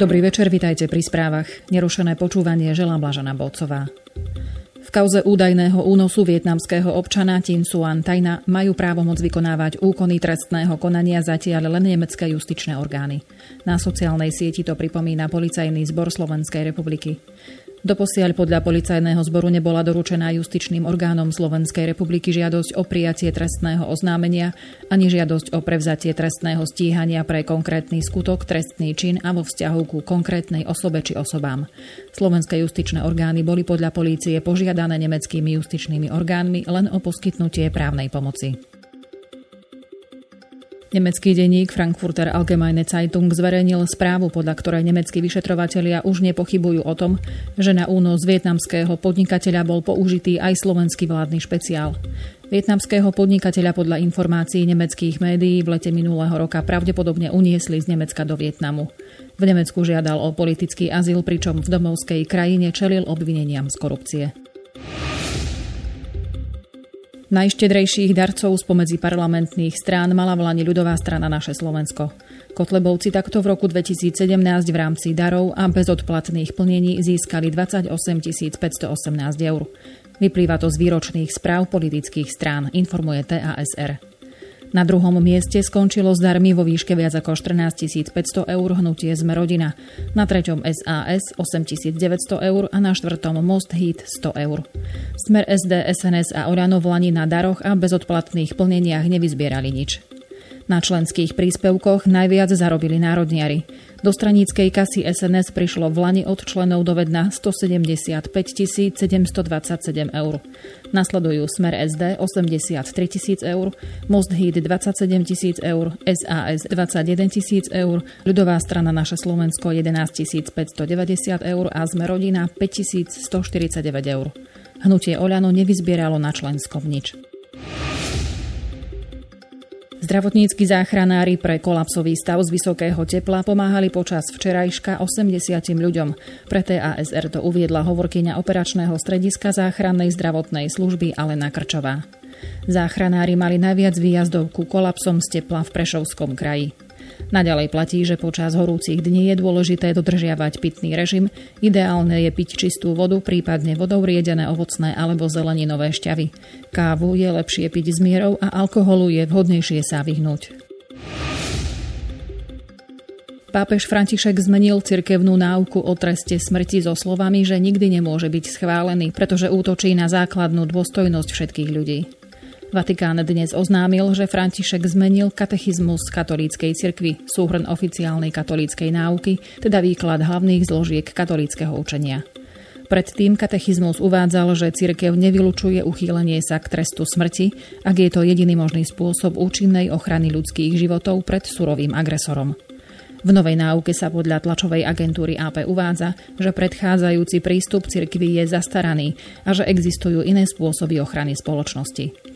Dobrý večer, vitajte pri správach. Nerušené počúvanie želá Blažana Bolcová. V kauze údajného únosu vietnamského občana Tin Suan Tajna majú právomoc vykonávať úkony trestného konania zatiaľ len nemecké justičné orgány. Na sociálnej sieti to pripomína policajný zbor Slovenskej republiky. Doposiaľ podľa policajného zboru nebola doručená justičným orgánom Slovenskej republiky žiadosť o prijatie trestného oznámenia ani žiadosť o prevzatie trestného stíhania pre konkrétny skutok, trestný čin a vo vzťahu ku konkrétnej osobe či osobám. Slovenské justičné orgány boli podľa polície požiadané nemeckými justičnými orgánmi len o poskytnutie právnej pomoci. Nemecký denník Frankfurter Allgemeine Zeitung zverejnil správu, podľa ktorej nemeckí vyšetrovatelia už nepochybujú o tom, že na únos vietnamského podnikateľa bol použitý aj slovenský vládny špeciál. Vietnamského podnikateľa podľa informácií nemeckých médií v lete minulého roka pravdepodobne uniesli z Nemecka do Vietnamu. V Nemecku žiadal o politický azyl, pričom v domovskej krajine čelil obvineniam z korupcie. Najštedrejších darcov spomedzi parlamentných strán mala v Lani ľudová strana Naše Slovensko. Kotlebovci takto v roku 2017 v rámci darov a bezodplatných plnení získali 28 518 eur. Vyplýva to z výročných správ politických strán, informuje TASR. Na druhom mieste skončilo zdarmi vo výške viac ako 14 500 eur hnutie Sme rodina, na treťom SAS 8 900 eur a na štvrtom Most Heat 100 eur. Smer SD, SNS a Orano v Lani na daroch a bezodplatných plneniach nevyzbierali nič. Na členských príspevkoch najviac zarobili národniari. Do straníckej kasy SNS prišlo v Lani od členov dovedna 175 727 eur. Nasledujú Smer SD 83 tisíc eur, Most Hit 27 tisíc eur, SAS 21 tisíc eur, ľudová strana Naše Slovensko 11 590 eur a Sme rodina 5 149 eur. Hnutie Oľano nevyzbieralo na člensko v nič. Zdravotnícky záchranári pre kolapsový stav z vysokého tepla pomáhali počas včerajška 80 ľuďom. Pre TASR to uviedla hovorkyňa operačného strediska záchrannej zdravotnej služby Alena Krčová. Záchranári mali najviac výjazdov ku kolapsom z tepla v Prešovskom kraji. Naďalej platí, že počas horúcich dní je dôležité dodržiavať pitný režim. Ideálne je piť čistú vodu, prípadne vodou riedené ovocné alebo zeleninové šťavy. Kávu je lepšie piť s mierou a alkoholu je vhodnejšie sa vyhnúť. Pápež František zmenil cirkevnú náuku o treste smrti so slovami, že nikdy nemôže byť schválený, pretože útočí na základnú dôstojnosť všetkých ľudí. Vatikán dnes oznámil, že František zmenil katechizmus katolíckej cirkvi, súhrn oficiálnej katolíckej náuky, teda výklad hlavných zložiek katolíckého učenia. Predtým katechizmus uvádzal, že cirkev nevylučuje uchýlenie sa k trestu smrti, ak je to jediný možný spôsob účinnej ochrany ľudských životov pred surovým agresorom. V novej náuke sa podľa tlačovej agentúry AP uvádza, že predchádzajúci prístup cirkvi je zastaraný a že existujú iné spôsoby ochrany spoločnosti.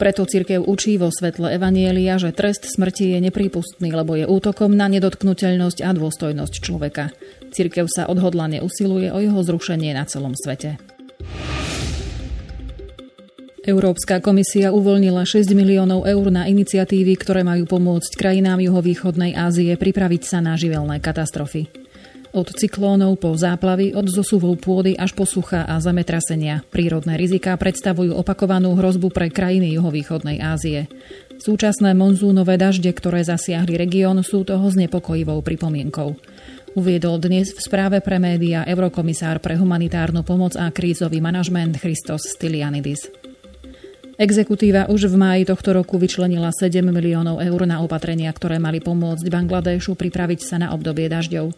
Preto cirkev učí vo svetle Evanielia, že trest smrti je neprípustný, lebo je útokom na nedotknutelnosť a dôstojnosť človeka. Cirkev sa odhodlane usiluje o jeho zrušenie na celom svete. Európska komisia uvoľnila 6 miliónov eur na iniciatívy, ktoré majú pomôcť krajinám juhovýchodnej Ázie pripraviť sa na živelné katastrofy. Od cyklónov po záplavy, od zosuvov pôdy až po sucha a zemetrasenia. Prírodné riziká predstavujú opakovanú hrozbu pre krajiny juhovýchodnej Ázie. Súčasné monzúnové dažde, ktoré zasiahli región, sú toho znepokojivou pripomienkou. Uviedol dnes v správe pre média eurokomisár pre humanitárnu pomoc a krízový manažment Christos Stylianidis. Exekutíva už v máji tohto roku vyčlenila 7 miliónov eur na opatrenia, ktoré mali pomôcť Bangladešu pripraviť sa na obdobie dažďov.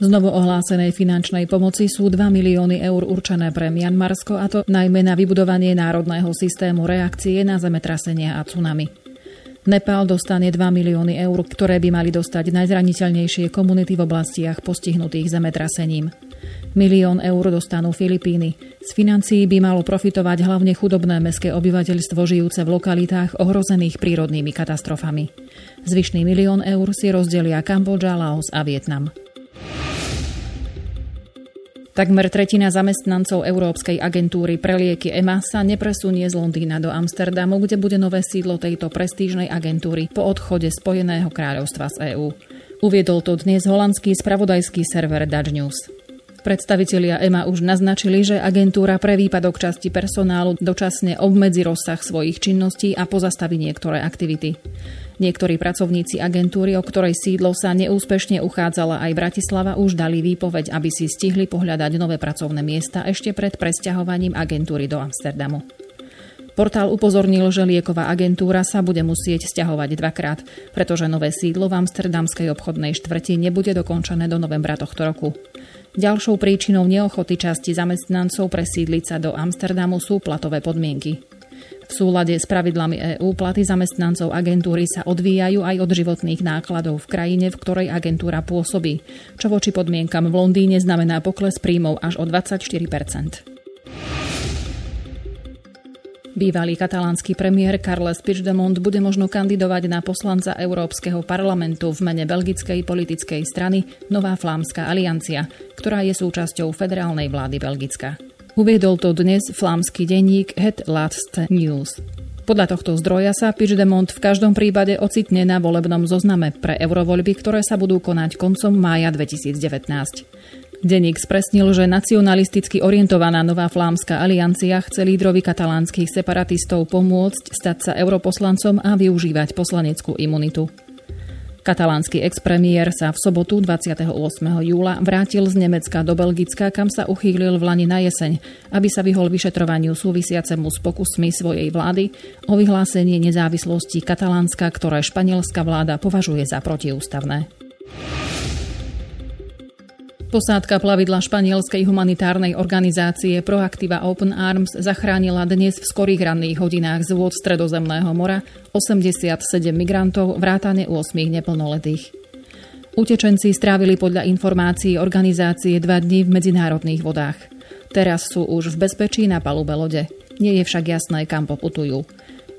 Z novo ohlásenej finančnej pomoci sú 2 milióny eur určené pre Mianmarsko a to najmä na vybudovanie národného systému reakcie na zemetrasenia a tsunami. Nepál dostane 2 milióny eur, ktoré by mali dostať najzraniteľnejšie komunity v oblastiach postihnutých zemetrasením. Milión eur dostanú Filipíny. Z financií by malo profitovať hlavne chudobné mestské obyvateľstvo žijúce v lokalitách ohrozených prírodnými katastrofami. Zvyšný milión eur si rozdelia Kambodža, Laos a Vietnam. Takmer tretina zamestnancov Európskej agentúry pre lieky EMA sa nepresunie z Londýna do Amsterdamu, kde bude nové sídlo tejto prestížnej agentúry po odchode Spojeného kráľovstva z EÚ. Uviedol to dnes holandský spravodajský server Dutch News. Predstavitelia EMA už naznačili, že agentúra pre výpadok časti personálu dočasne obmedzi rozsah svojich činností a pozastaví niektoré aktivity. Niektorí pracovníci agentúry, o ktorej sídlo sa neúspešne uchádzala aj Bratislava, už dali výpoveď, aby si stihli pohľadať nové pracovné miesta ešte pred presťahovaním agentúry do Amsterdamu. Portál upozornil, že lieková agentúra sa bude musieť stiahovať dvakrát, pretože nové sídlo v amsterdamskej obchodnej štvrti nebude dokončené do novembra tohto roku. Ďalšou príčinou neochoty časti zamestnancov presídliť sa do Amsterdamu sú platové podmienky. V súlade s pravidlami EÚ platy zamestnancov agentúry sa odvíjajú aj od životných nákladov v krajine, v ktorej agentúra pôsobí, čo voči podmienkam v Londýne znamená pokles príjmov až o 24 Bývalý katalánsky premiér Carles Puigdemont bude možno kandidovať na poslanca Európskeho parlamentu v mene belgickej politickej strany Nová flámska aliancia, ktorá je súčasťou federálnej vlády Belgicka. Uviedol to dnes flámsky denník Het Laatste News. Podľa tohto zdroja sa Puigdemont v každom prípade ocitne na volebnom zozname pre eurovoľby, ktoré sa budú konať koncom mája 2019. Deník spresnil, že nacionalisticky orientovaná Nová flámska aliancia chce lídrovi katalánskych separatistov pomôcť stať sa europoslancom a využívať poslaneckú imunitu. Katalánsky expremiér sa v sobotu 28. júla vrátil z Nemecka do Belgicka, kam sa uchýlil v Lani na jeseň, aby sa vyhol vyšetrovaniu súvisiacemu s pokusmi svojej vlády o vyhlásenie nezávislosti Katalánska, ktoré španielská vláda považuje za protiústavné. Posádka plavidla španielskej humanitárnej organizácie Proactiva Open Arms zachránila dnes v skorých ranných hodinách z vôd Stredozemného mora 87 migrantov, vrátane 8 neplnoletých. Utečenci strávili podľa informácií organizácie dva dní v medzinárodných vodách. Teraz sú už v bezpečí na palube lode. Nie je však jasné, kam poputujú.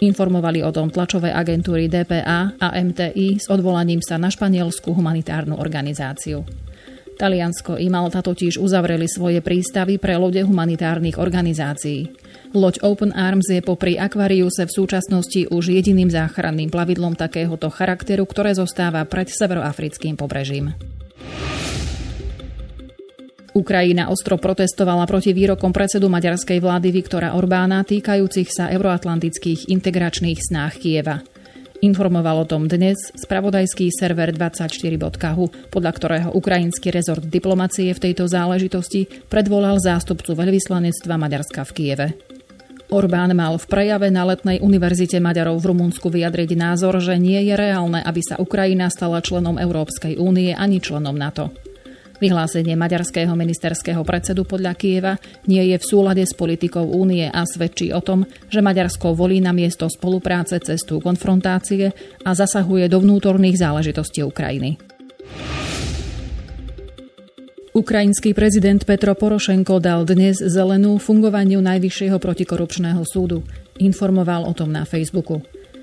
Informovali o tom tlačové agentúry DPA a MTI s odvolaním sa na španielskú humanitárnu organizáciu. Taliansko i Malta totiž uzavreli svoje prístavy pre lode humanitárnych organizácií. Loď Open Arms je popri Aquariuse v súčasnosti už jediným záchranným plavidlom takéhoto charakteru, ktoré zostáva pred severoafrickým pobrežím. Ukrajina ostro protestovala proti výrokom predsedu maďarskej vlády Viktora Orbána týkajúcich sa euroatlantických integračných snách Kieva. Informoval o tom dnes spravodajský server 24.hu, podľa ktorého ukrajinský rezort diplomacie v tejto záležitosti predvolal zástupcu veľvyslanectva Maďarska v Kieve. Orbán mal v prejave na letnej univerzite Maďarov v Rumunsku vyjadriť názor, že nie je reálne, aby sa Ukrajina stala členom Európskej únie ani členom NATO. Vyhlásenie maďarského ministerského predsedu podľa Kieva nie je v súlade s politikou únie a svedčí o tom, že Maďarsko volí na miesto spolupráce cestu konfrontácie a zasahuje do vnútorných záležitostí Ukrajiny. Ukrajinský prezident Petro Porošenko dal dnes zelenú fungovaniu Najvyššieho protikorupčného súdu. Informoval o tom na Facebooku.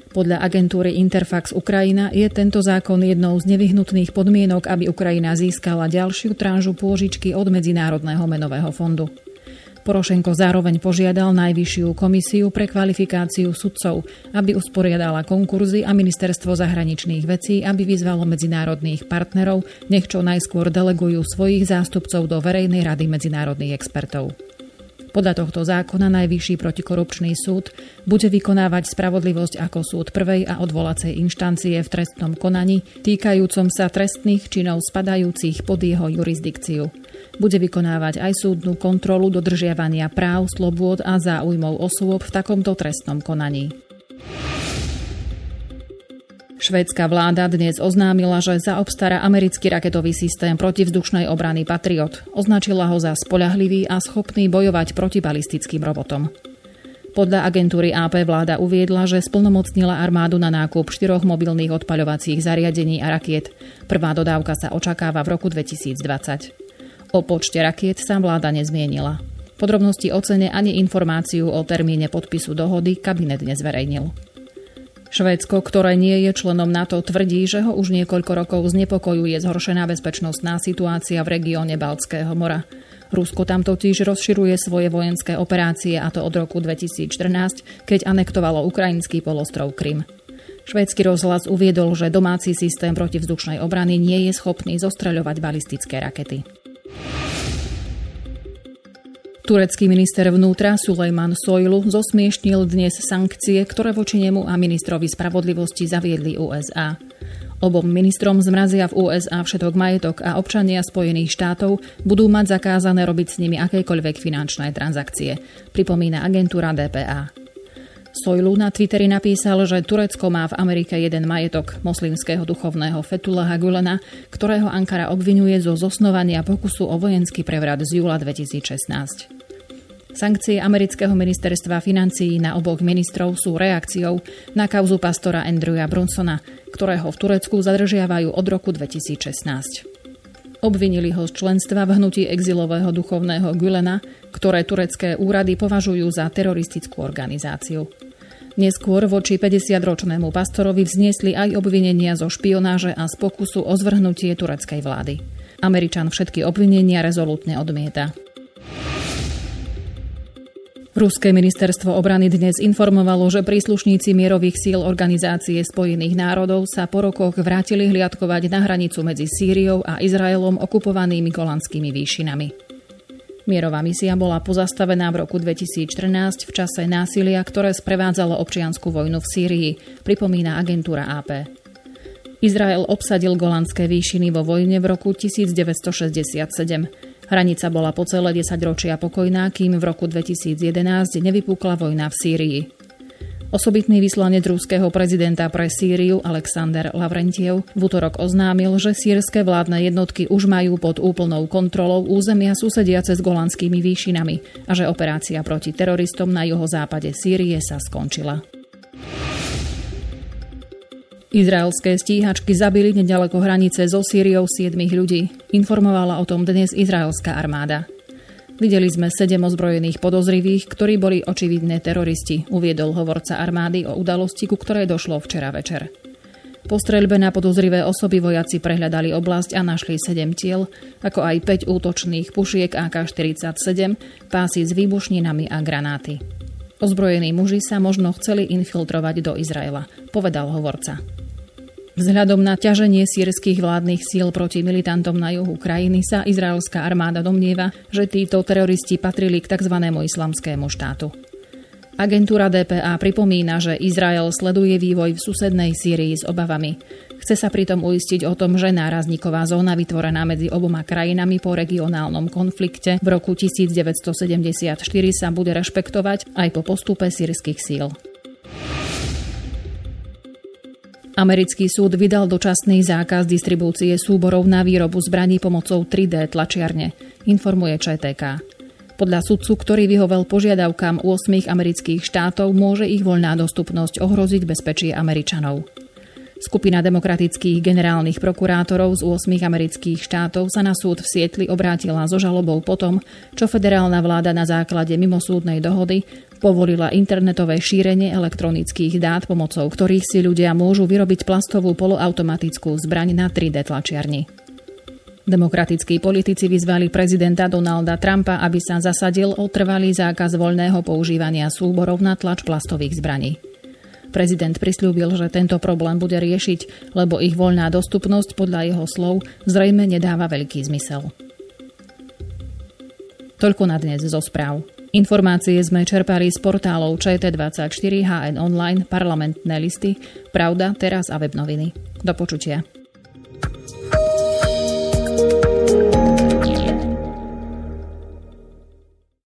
Podľa agentúry Interfax Ukrajina je tento zákon jednou z nevyhnutných podmienok, aby Ukrajina získala ďalšiu tranžu pôžičky od Medzinárodného menového fondu. Porošenko zároveň požiadal Najvyššiu komisiu pre kvalifikáciu sudcov, aby usporiadala konkurzy a ministerstvo zahraničných vecí, aby vyzvalo medzinárodných partnerov, nech čo najskôr delegujú svojich zástupcov do Verejnej rady medzinárodných expertov. Podľa tohto zákona Najvyšší protikorupčný súd bude vykonávať spravodlivosť ako súd prvej a odvolacej inštancie v trestnom konaní týkajúcom sa trestných činov spadajúcich pod jeho jurisdikciu. Bude vykonávať aj súdnu kontrolu dodržiavania práv, slobôd a záujmov osôb v takomto trestnom konaní. Švédska vláda dnes oznámila, že zaobstará americký raketový systém protivzdušnej obrany Patriot. Označila ho za spoľahlivý a schopný bojovať proti balistickým robotom. Podľa agentúry AP vláda uviedla, že splnomocnila armádu na nákup štyroch mobilných odpaľovacích zariadení a rakiet. Prvá dodávka sa očakáva v roku 2020. O počte rakiet sa vláda nezmienila. Podrobnosti o cene ani informáciu o termíne podpisu dohody kabinet nezverejnil. Švédsko, ktoré nie je členom NATO, tvrdí, že ho už niekoľko rokov znepokojuje zhoršená bezpečnostná situácia v regióne Baltského mora. Rusko tam totiž rozširuje svoje vojenské operácie a to od roku 2014, keď anektovalo ukrajinský polostrov Krym. Švédsky rozhlas uviedol, že domáci systém protivzdušnej obrany nie je schopný zostreľovať balistické rakety. Turecký minister vnútra Sulejman Sojlu zosmiešnil dnes sankcie, ktoré voči nemu a ministrovi spravodlivosti zaviedli USA. Obom ministrom zmrazia v USA všetok majetok a občania Spojených štátov budú mať zakázané robiť s nimi akékoľvek finančné transakcie, pripomína agentúra DPA. Sojlu na Twitteri napísal, že Turecko má v Amerike jeden majetok moslimského duchovného Fetulaha Gulena, ktorého Ankara obvinuje zo zosnovania pokusu o vojenský prevrat z júla 2016. Sankcie amerického ministerstva financií na oboch ministrov sú reakciou na kauzu pastora Andrewa Brunsona, ktorého v Turecku zadržiavajú od roku 2016. Obvinili ho z členstva v hnutí exilového duchovného Gülena, ktoré turecké úrady považujú za teroristickú organizáciu. Neskôr voči 50-ročnému pastorovi vzniesli aj obvinenia zo špionáže a z pokusu o zvrhnutie tureckej vlády. Američan všetky obvinenia rezolutne odmieta. Ruské ministerstvo obrany dnes informovalo, že príslušníci mierových síl Organizácie spojených národov sa po rokoch vrátili hliadkovať na hranicu medzi Sýriou a Izraelom okupovanými golandskými výšinami. Mierová misia bola pozastavená v roku 2014 v čase násilia, ktoré sprevádzalo občianskú vojnu v Sýrii, pripomína agentúra AP. Izrael obsadil Golandské výšiny vo vojne v roku 1967. Hranica bola po celé 10 ročia pokojná, kým v roku 2011 nevypukla vojna v Sýrii. Osobitný vyslanec ruského prezidenta pre Sýriu Alexander Lavrentiev v útorok oznámil, že sírske vládne jednotky už majú pod úplnou kontrolou územia susediace s golandskými výšinami a že operácia proti teroristom na juhozápade Sýrie sa skončila. Izraelské stíhačky zabili nedaleko hranice so Sýriou 7 ľudí. Informovala o tom dnes izraelská armáda. Videli sme sedem ozbrojených podozrivých, ktorí boli očividné teroristi, uviedol hovorca armády o udalosti, ku ktorej došlo včera večer. Po streľbe na podozrivé osoby vojaci prehľadali oblasť a našli 7 tiel, ako aj 5 útočných pušiek AK-47, pásy s výbušninami a granáty. Ozbrojení muži sa možno chceli infiltrovať do Izraela, povedal hovorca. Vzhľadom na ťaženie sírskych vládnych síl proti militantom na juhu krajiny sa izraelská armáda domnieva, že títo teroristi patrili k tzv. islamskému štátu. Agentúra DPA pripomína, že Izrael sleduje vývoj v susednej Sýrii s obavami. Chce sa pritom uistiť o tom, že nárazníková zóna vytvorená medzi oboma krajinami po regionálnom konflikte v roku 1974 sa bude rešpektovať aj po postupe sírskych síl. Americký súd vydal dočasný zákaz distribúcie súborov na výrobu zbraní pomocou 3D tlačiarne, informuje ČTK. Podľa sudcu, ktorý vyhovel požiadavkám 8 amerických štátov, môže ich voľná dostupnosť ohroziť bezpečie Američanov. Skupina demokratických generálnych prokurátorov z 8 amerických štátov sa na súd v Sietli obrátila so žalobou potom, čo federálna vláda na základe mimosúdnej dohody povolila internetové šírenie elektronických dát, pomocou ktorých si ľudia môžu vyrobiť plastovú poloautomatickú zbraň na 3D tlačiarni. Demokratickí politici vyzvali prezidenta Donalda Trumpa, aby sa zasadil o trvalý zákaz voľného používania súborov na tlač plastových zbraní. Prezident prislúbil, že tento problém bude riešiť, lebo ich voľná dostupnosť podľa jeho slov zrejme nedáva veľký zmysel. Toľko na dnes zo správ. Informácie sme čerpali z portálov ČT24, HN Online, parlamentné listy, Pravda, Teraz a webnoviny. Do počutia.